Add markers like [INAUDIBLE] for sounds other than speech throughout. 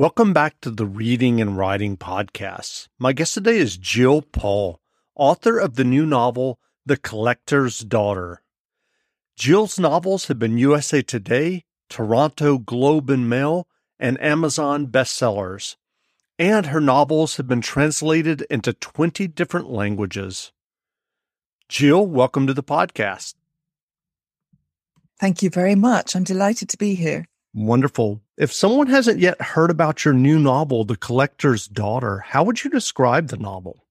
Welcome back to the Reading and Writing Podcast. My guest today is Gill Paul, author of the new novel, The Collector's Daughter. Gill's novels have been USA Today, Toronto Globe and Mail, and Amazon bestsellers, and her novels have been translated into 20 different languages. Gill, welcome to the podcast. Thank you very much. I'm delighted to be here. Wonderful. If someone hasn't yet heard about your new novel, The Collector's Daughter, how would you describe the novel?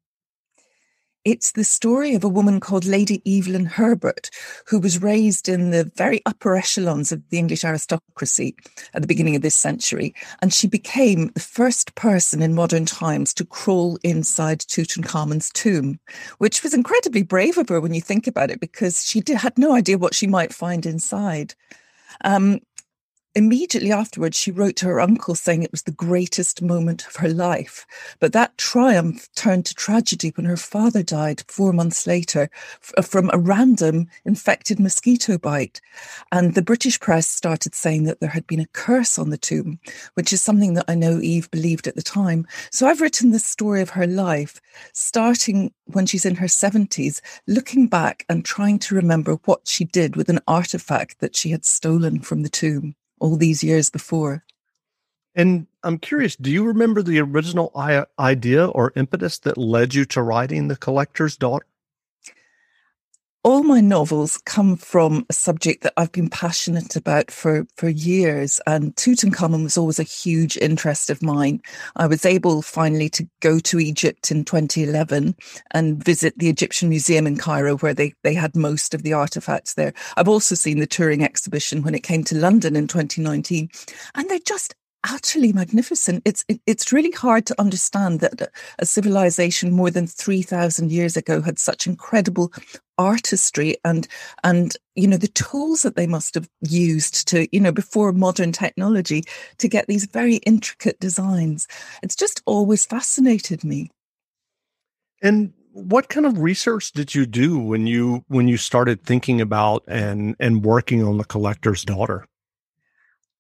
It's the story of a woman called Lady Evelyn Herbert, who was raised in the very upper echelons of the English aristocracy at the beginning of this century. And she became the first person in modern times to crawl inside Tutankhamun's tomb, which was incredibly brave of her when you think about it, because she did, had no idea what she might find inside. Um, Immediately afterwards, she wrote to her uncle saying it was the greatest moment of her life. But that triumph turned to tragedy when her father died four months later uh, from a random infected mosquito bite. And the British press started saying that there had been a curse on the tomb, which is something that I know Eve believed at the time. So I've written the story of her life, starting when she's in her 70s, looking back and trying to remember what she did with an artifact that she had stolen from the tomb all these years before. And I'm curious, do you remember the original idea or impetus that led you to writing The Collector's Daughter? All my novels come from a subject that I've been passionate about for, for years. And Tutankhamun was always a huge interest of mine. I was able finally to go to Egypt in 2011 and visit the Egyptian Museum in Cairo, where they, they had most of the artifacts there. I've also seen the touring exhibition when it came to London in 2019. And they're just utterly magnificent. It's it, it's really hard to understand that a civilization more than three thousand years ago had such incredible artistry and and you know the tools that they must have used to you know before modern technology to get these very intricate designs. It's just always fascinated me. And what kind of research did you do when you when you started thinking about and and working on the collector's daughter?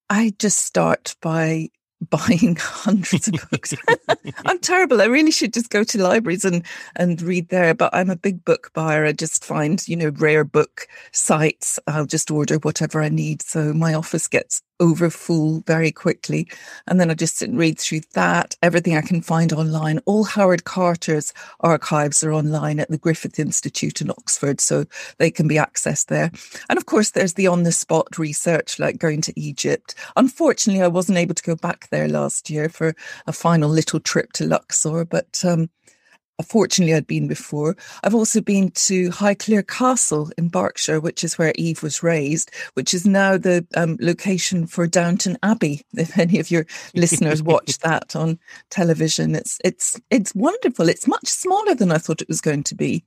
I just start by [LAUGHS] buying hundreds of books. [LAUGHS] I'm terrible. I really should just go to libraries and and read there. But I'm a big book buyer. I just find you know rare book sites. I'll just order whatever I need. So my office gets over full very quickly. And then I just sit and read through that, everything I can find online. All Howard Carter's archives are online at the Griffith Institute in Oxford, so they can be accessed there. And of course, there's the on the spot research, like going to Egypt. Unfortunately, I wasn't able to go back there last year for a final little trip to Luxor, but um, Fortunately, I'd been before. I've also been to Highclere Castle in Berkshire, which is where Eve was raised, which is now the um, location for Downton Abbey. [LAUGHS] If any of your listeners watch [LAUGHS] that on television, it's it's it's wonderful. It's much smaller than I thought it was going to be,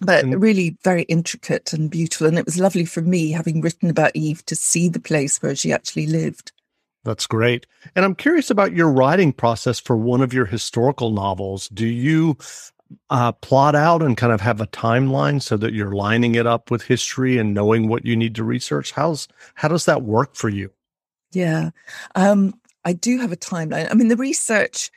but really very intricate and beautiful. And it was lovely for me, having written about Eve, to see the place where she actually lived. That's great. And I'm curious about your writing process for one of your historical novels. Do you uh, plot out and kind of have a timeline so that you're lining it up with history and knowing what you need to research? How's how does that work for you? Yeah, um, I do have a timeline. I mean, the research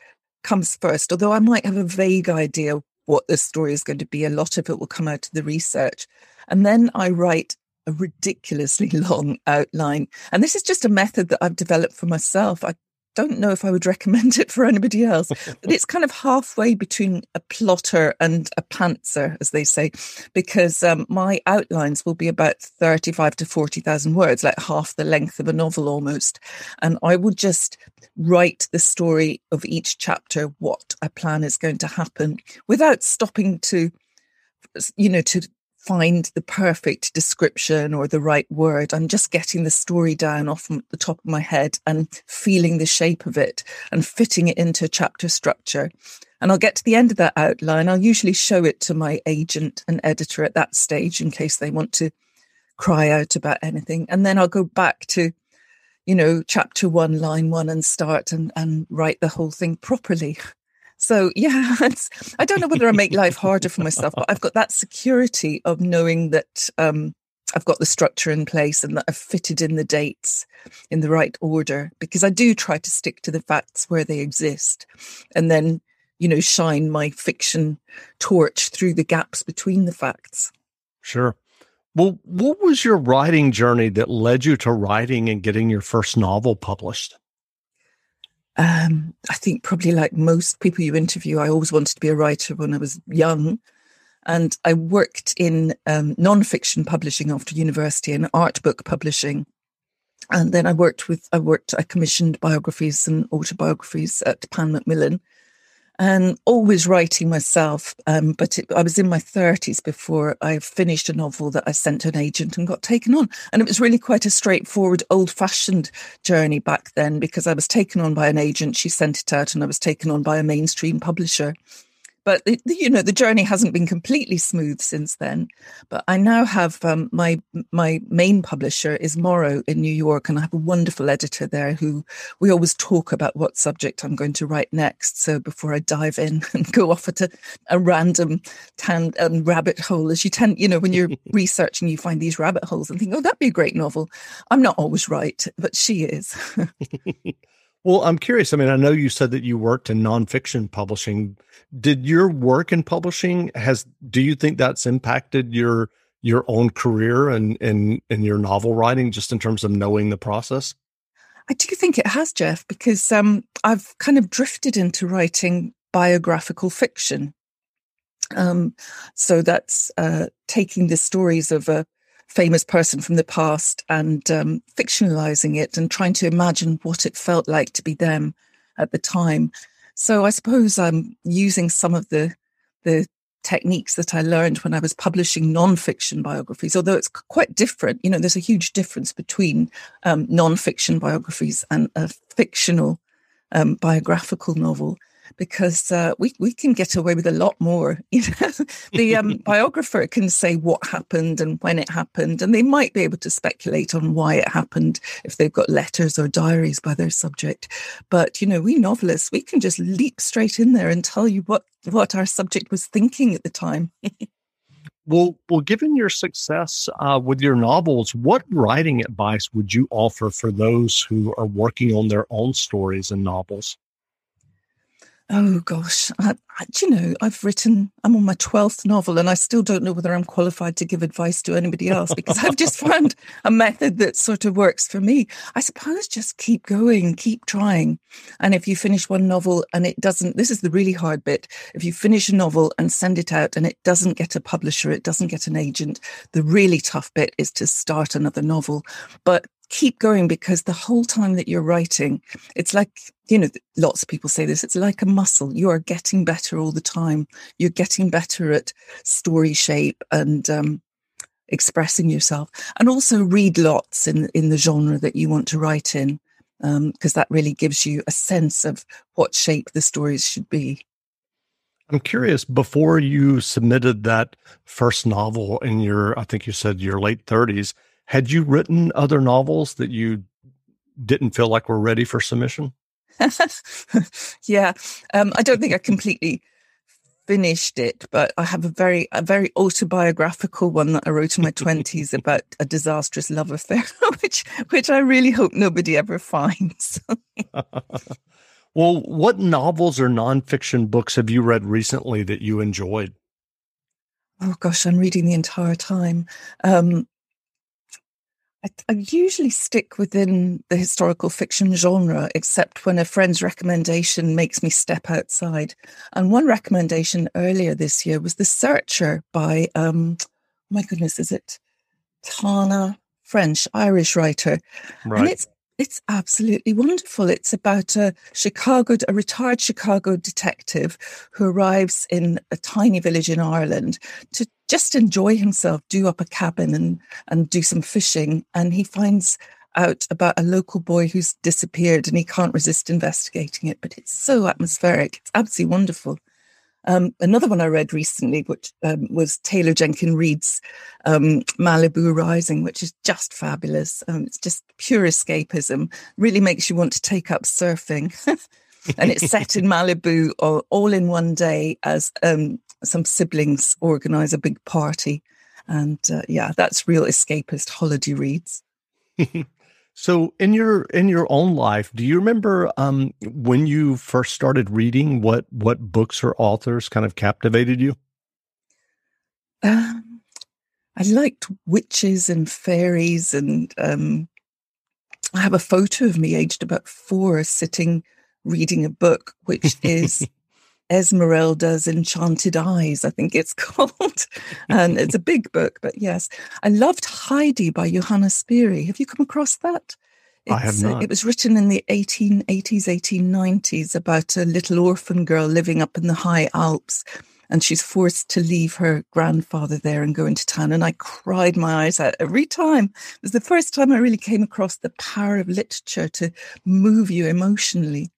comes first, although I might have a vague idea what the story is going to be. A lot of it will come out of the research, and then I write a ridiculously [LAUGHS] long outline. And this is just a method that I've developed for myself. I don't know if I would [LAUGHS] recommend it for anybody else, but it's kind of halfway between a plotter and a pantser, as they say, because um, my outlines will be about 35 to 40,000 words, like half the length of a novel almost. And I will just write the story of each chapter, what I plan is going to happen without stopping to you know to find the perfect description or the right word. I'm just getting the story down off the top of my head and feeling the shape of it and fitting it into chapter structure. And I'll get to the end of that outline. I'll usually show it to my agent and editor at that stage in case they want to cry out about anything. And then I'll go back to, you know, chapter one, line one and start and, and write the whole thing properly. So yeah, [LAUGHS] I don't know whether I make life harder for myself, but I've got that security of knowing that um, I've got the structure in place and that I've fitted in the dates in the right order because I do try to stick to the facts where they exist and then, you know, shine my fiction torch through the gaps between the facts. Sure. Well, what was your writing journey that led you to writing and getting your first novel published? Um, I think probably like most people you interview, I always wanted to be a writer when I was young. And I worked in um, nonfiction publishing after university and art book publishing. And then I worked with, I worked, I commissioned biographies and autobiographies at Pan Macmillan and always writing myself. Um, but it, I was in my 30s before I finished a novel that I sent to an agent and got taken on. And it was really quite a straightforward, old fashioned journey back then because I was taken on by an agent. She sent it out and I was taken on by a mainstream publisher. But you know the journey hasn't been completely smooth since then. But I now have um, my my main publisher is Morrow in New York, and I have a wonderful editor there who we always talk about what subject I'm going to write next. So before I dive in [LAUGHS] and go off at a, a random tan, um, rabbit hole, as you tend, you know, when you're [LAUGHS] researching, you find these rabbit holes and think, oh, that'd be a great novel. I'm not always right, but she is. [LAUGHS] Well, I'm curious. I mean, I know you said that you worked in nonfiction publishing. Did your work in publishing has do you think that's impacted your your own career and in in your novel writing, just in terms of knowing the process? I do think it has, Jeff, because um, I've kind of drifted into writing biographical fiction. Um, so that's uh, taking the stories of a famous person from the past and um, fictionalizing it and trying to imagine what it felt like to be them at the time. So I suppose I'm using some of the the techniques that I learned when I was publishing nonfiction biographies, although it's quite different. You know, there's a huge difference between um, nonfiction biographies and a fictional um, biographical novel because uh, we we can get away with a lot more. [LAUGHS] You know, the um, [LAUGHS] biographer can say what happened and when it happened, and they might be able to speculate on why it happened if they've got letters or diaries by their subject. But you know, we novelists we can just leap straight in there and tell you what what our subject was thinking at the time. [LAUGHS] Well, well, given your success uh, with your novels, what writing advice would you offer for those who are working on their own stories and novels? Oh gosh, I, I, you know, I've written. I'm on my twelfth novel, and I still don't know whether I'm qualified to give advice to anybody else because I've just [LAUGHS] found a method that sort of works for me. I suppose just keep going, keep trying, and if you finish one novel and it doesn't, this is the really hard bit. If you finish a novel and send it out and it doesn't get a publisher, it doesn't get an agent. The really tough bit is to start another novel, but keep going because the whole time that you're writing, it's like, you know, lots of people say this, it's like a muscle. You are getting better all the time. You're getting better at story shape and um, expressing yourself. And also read lots in, in the genre that you want to write in, because um, that really gives you a sense of what shape the stories should be. I'm curious, before you submitted that first novel in your, I think you said your late 30s, had you written other novels that you didn't feel like were ready for submission? [LAUGHS] yeah, um, I don't think I completely finished it, but I have a very a very autobiographical one that I wrote in my twenties [LAUGHS] about a disastrous love affair, [LAUGHS] which which I really hope nobody ever finds. well, what novels or nonfiction books have you read recently that you enjoyed? Oh gosh, I'm reading the entire time. Um, I, I, usually stick within the historical fiction genre, except when a friend's recommendation makes me step outside. And one recommendation earlier this year was The Searcher by, um, oh my goodness, is it Tana French, Irish writer? Right. And it's it's absolutely wonderful. It's about a Chicago, a retired Chicago detective who arrives in a tiny village in Ireland to just enjoy himself, do up a cabin and, and do some fishing. And he finds out about a local boy who's disappeared and he can't resist investigating it. But it's so atmospheric. It's absolutely wonderful. Um, another one I read recently, which um, was Taylor Jenkins Reid's um, Malibu Rising, which is just fabulous. Um, it's just pure escapism. Really makes you want to take up surfing. [LAUGHS] and it's set in Malibu all, all in one day as um, some siblings organize a big party. And uh, yeah, that's real escapist holiday reads. [LAUGHS] so in your in your own life, do you remember um, when you first started reading? What what books or authors kind of captivated you? Um, I liked witches and fairies, and um, I have a photo of me aged about four sitting reading a book, which is Esmeralda's Enchanted Eyes, I think it's [LAUGHS] called. and it's a big book, but yes. I loved Heidi by Johanna Spyri. Have you come across that? It's, I have not. Uh, it was written in the 1880s, 1890s about a little orphan girl living up in the high Alps. And she's forced to leave her grandfather there and go into town. And I cried my eyes out every time. It was the first time I really came across the power of literature to move you emotionally.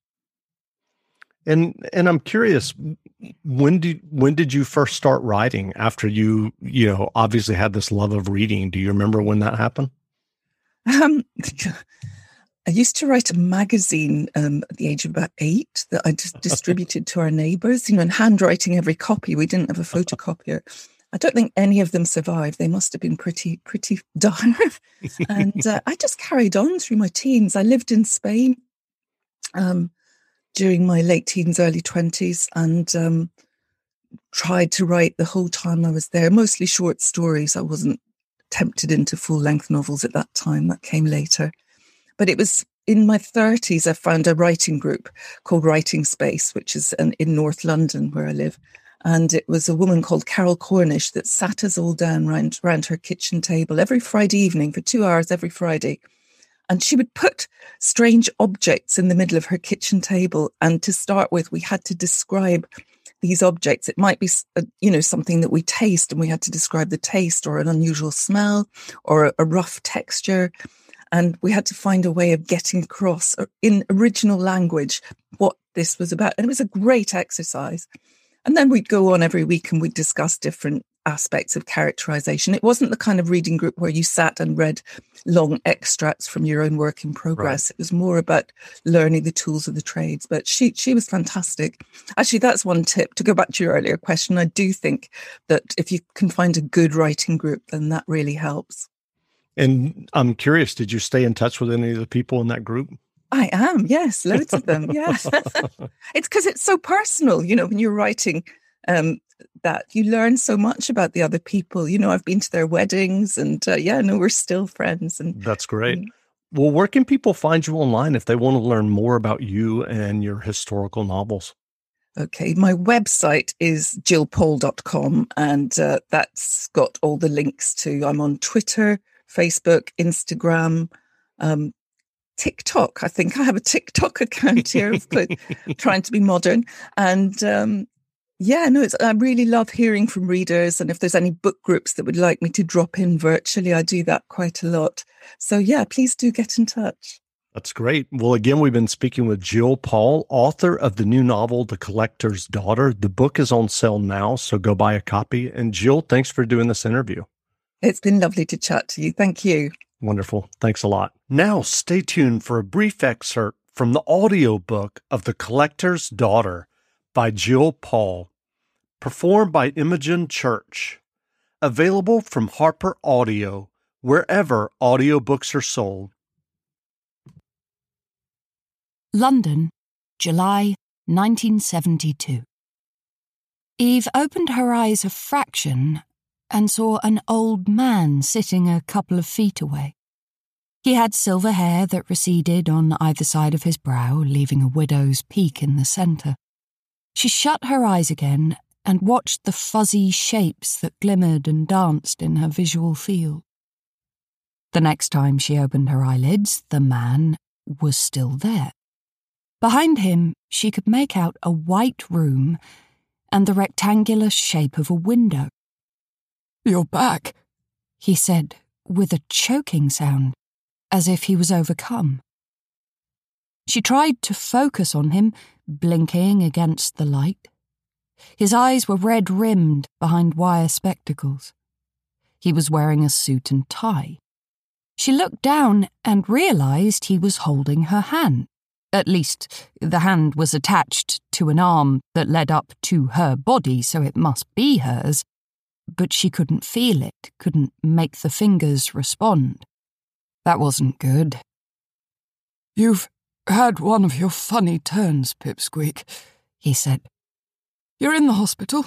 And and I'm curious, when did when did you first start writing? After you you know obviously had this love of reading, do you remember when that happened? Um, [LAUGHS] I used to write a magazine um, at the age of about eight that I just [LAUGHS] distributed to our neighbours. You know, and handwriting every copy. We didn't have a photocopier. I don't think any of them survived. They must have been pretty pretty [LAUGHS] dire. and uh, I just carried on through my teens. I lived in Spain. Um, during my late teens, early 20s, and um, tried to write the whole time I was there, mostly short stories. I wasn't tempted into full length novels at that time, that came later. But it was in my 30s, I found a writing group called Writing Space, which is an, in North London where I live. And it was a woman called Carol Cornish that sat us all down round, her kitchen table every Friday evening for two hours every Friday and she would put strange objects in the middle of her kitchen table. And to start with, we had to describe these objects. It might be, uh, you know, something that we taste, and we had to describe the taste, or an unusual smell, or a, rough texture. And we had to find a way of getting across uh, in original language what this was about. And it was a great exercise. And then we'd go on every week and we'd discuss different aspects of characterization. It wasn't the kind of reading group where you sat and read long extracts from your own work in progress. Right. It was more about learning the tools of the trades. But she she was fantastic. Actually, that's one tip to go back to your earlier question. I do think that if you can find a good writing group, then that really helps. And I'm curious, did you stay in touch with any of the people in that group? I am, yes, loads of them. Yeah. [LAUGHS] [LAUGHS] it's because it's so personal, you know, when you're writing um, that you learn so much about the other people. You know, I've been to their weddings, and uh, yeah, no, we're still friends. And that's great. And, well, where can people find you online if they want to learn more about you and your historical novels? Okay, my website is gillpaul.com, and uh, that's got all the links to. I'm on Twitter, Facebook, Instagram, um, TikTok. I think I have a TikTok [LAUGHS] account here, [LAUGHS] trying to be modern. And um, yeah, no, it's, I really love hearing from readers. And if there's any book groups that would like me to drop in virtually, I do that quite a lot. So yeah, please do get in touch. That's great. Well, again, we've been speaking with Gill Paul, author of the new novel, The Collector's Daughter. The book is on sale now, so go buy a copy. And Gill, thanks for doing this interview. It's been lovely to chat to you. Thank you. Wonderful. Thanks a lot. Now, stay tuned for a brief excerpt from the audiobook of The Collector's Daughter by Gill Paul, performed by Imogen Church. Available from Harper Audio, wherever audiobooks are sold. London, July 1972. Eve opened her eyes a fraction and saw an old man sitting a couple of feet away. He had silver hair that receded on either side of his brow, leaving a widow's peak in the centre. She shut her eyes again and watched the fuzzy shapes that glimmered and danced in her visual field. The next time she opened her eyelids, the man was still there. Behind him, she could make out a white room and the rectangular shape of a window. You're back, he said with a choking sound, as if he was overcome. She tried to focus on him, blinking against the light. His eyes were red rimmed behind wire spectacles. He was wearing a suit and tie. She looked down and realized he was holding her hand. At least, the hand was attached to an arm that led up to her body, so it must be hers. but she couldn't feel it, couldn't make the fingers respond. That wasn't good. You've had one of your funny turns, Pipsqueak, he said. You're in the hospital.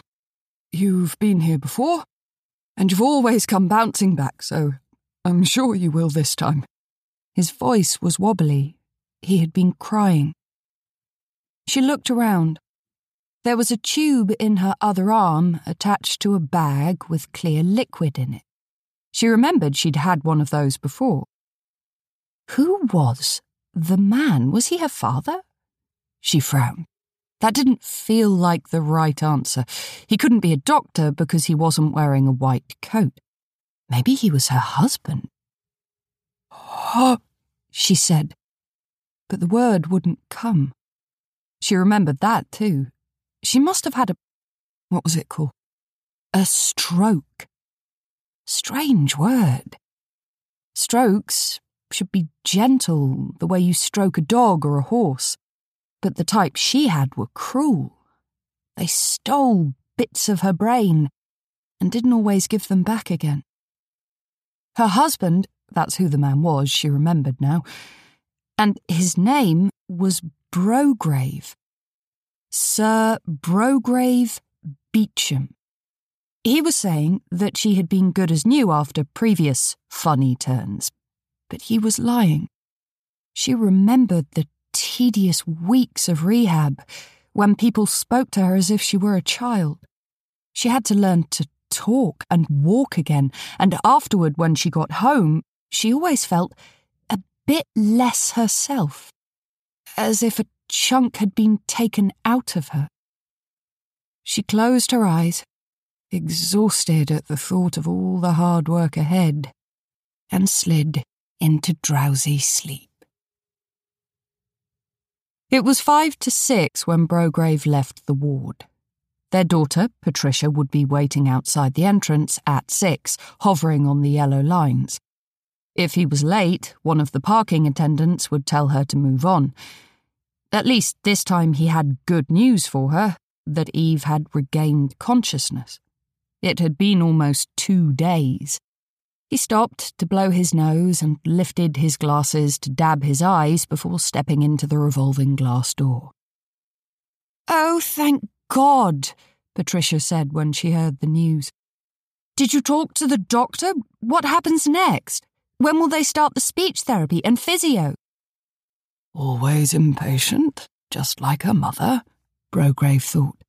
You've been here before, and you've always come bouncing back, so I'm sure you will this time. His voice was wobbly. He had been crying. She looked around. There was a tube in her other arm attached to a bag with clear liquid in it. She remembered she'd had one of those before. Who was the man? Was he her father? She frowned. That didn't feel like the right answer. He couldn't be a doctor because he wasn't wearing a white coat. Maybe he was her husband. Oh, [GASPS] she said. But the word wouldn't come. She remembered that too. She must have had a. What was it called? A stroke. Strange word. Strokes should be gentle, the way you stroke a dog or a horse. But the type she had were cruel. They stole bits of her brain and didn't always give them back again. Her husband, that's who the man was, she remembered now, and his name was Brograve. Sir Brograve Beauchamp. He was saying that she had been good as new after previous funny turns, but he was lying. She remembered the tedious weeks of rehab when people spoke to her as if she were a child. She had to learn to talk and walk again, and afterward, when she got home, she always felt a bit less herself, as if a chunk had been taken out of her. She closed her eyes, exhausted at the thought of all the hard work ahead, and slid into drowsy sleep. It was five to six when Brograve left the ward. Their daughter, Patricia, would be waiting outside the entrance at six, hovering on the yellow lines. If he was late, one of the parking attendants would tell her to move on. At least this time he had good news for her that Eve had regained consciousness. It had been almost two days. He stopped to blow his nose and lifted his glasses to dab his eyes before stepping into the revolving glass door. Oh, thank God, Patricia said when she heard the news. Did you talk to the doctor? What happens next? When will they start the speech therapy and physio? Always impatient, just like her mother, Brograve thought.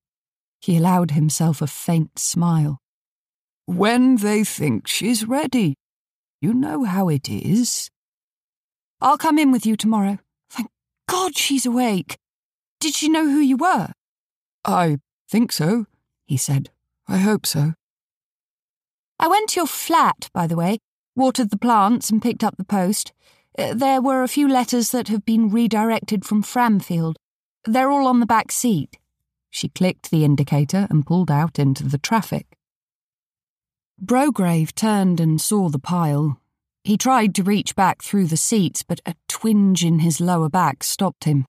He allowed himself a faint smile. When they think she's ready. You know how it is. I'll come in with you tomorrow. Thank God she's awake. Did she know who you were? I think so, he said. I hope so. I went to your flat, by the way, watered the plants and picked up the post. Uh, there were a few letters that have been redirected from Framfield. They're all on the back seat. She clicked the indicator and pulled out into the traffic. Brograve turned and saw the pile. He tried to reach back through the seats, but a twinge in his lower back stopped him.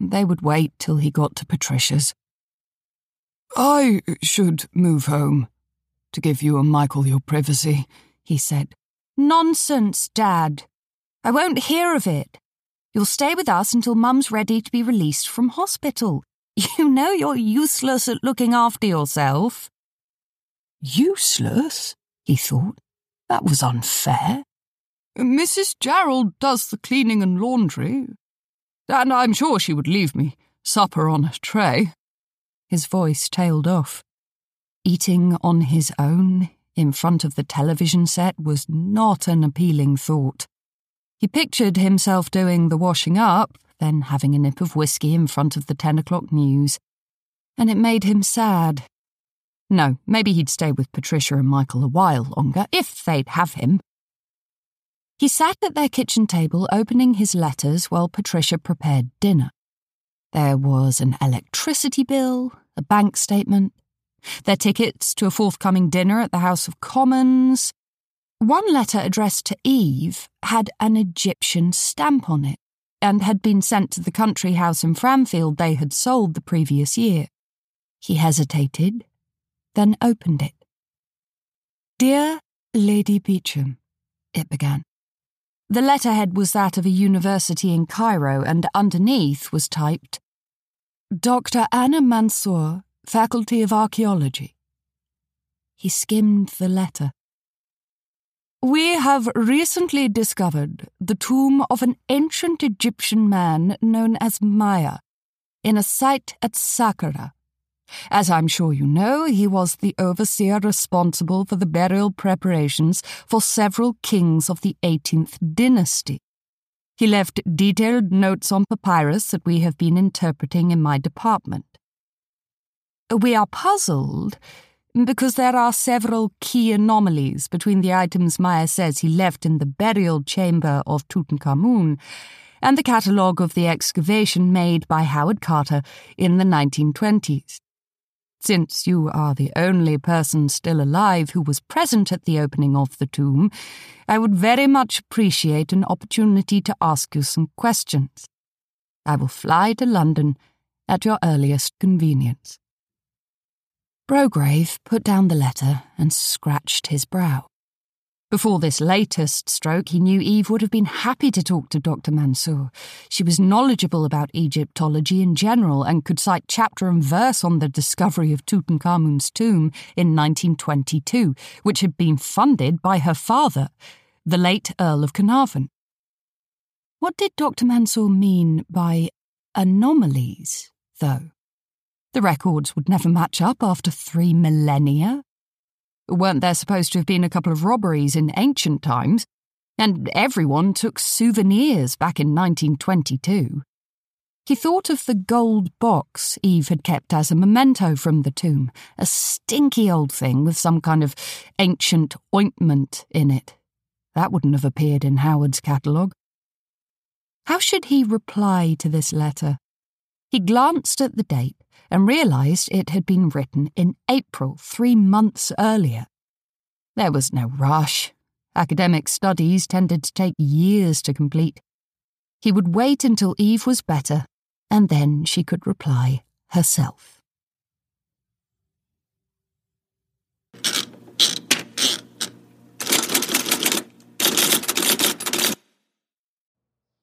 They would wait till he got to Patricia's. I should move home, to give you and Michael your privacy, he said. Nonsense, Dad. I won't hear of it. You'll stay with us until Mum's ready to be released from hospital. [LAUGHS] You know you're useless at looking after yourself. Useless? he thought. That was unfair. Mrs. Gerald does the cleaning and laundry, and I'm sure she would leave me supper on a tray. His voice tailed off. Eating on his own in front of the television set was not an appealing thought. He pictured himself doing the washing up, then having a nip of whisky in front of the ten o'clock news, and it made him sad no, maybe he'd stay with Patricia and Michael a while longer, if they'd have him. He sat at their kitchen table opening his letters while Patricia prepared dinner. There was an electricity bill, a bank statement, their tickets to a forthcoming dinner at the House of Commons. One letter addressed to Eve had an Egyptian stamp on it and had been sent to the country house in Framfield they had sold the previous year. He hesitated, then opened it. Dear Lady Beauchamp, it began. The letterhead was that of a university in Cairo, and underneath was typed Dr. Anna Mansour, Faculty of Archaeology. He skimmed the letter. We have recently discovered the tomb of an ancient Egyptian man known as Maya in a site at Saqqara. As I'm sure you know, he was the overseer responsible for the burial preparations for several kings of the 18th dynasty. He left detailed notes on papyrus that we have been interpreting in my department. We are puzzled because there are several key anomalies between the items Maya says he left in the burial chamber of Tutankhamun and the catalogue of the excavation made by Howard Carter in the 1920s. Since you are the only person still alive who was present at the opening of the tomb, I would very much appreciate an opportunity to ask you some questions. I will fly to London at your earliest convenience. Brograve put down the letter and scratched his brow. Before this latest stroke, he knew Eve would have been happy to talk to Dr. Mansour. She was knowledgeable about Egyptology in general and could cite chapter and verse on the discovery of Tutankhamun's tomb in 1922, which had been funded by her father, the late Earl of Carnarvon. What did Dr. Mansour mean by anomalies, though? The records would never match up after three millennia. Weren't there supposed to have been a couple of robberies in ancient times? And everyone took souvenirs back in 1922. He thought of the gold box Eve had kept as a memento from the tomb, a stinky old thing with some kind of ancient ointment in it. That wouldn't have appeared in Howard's catalogue. How should he reply to this letter? He glanced at the date and realised it had been written in April, three months earlier. There was no rush. Academic studies tended to take years to complete. He would wait until Eve was better, and then she could reply herself.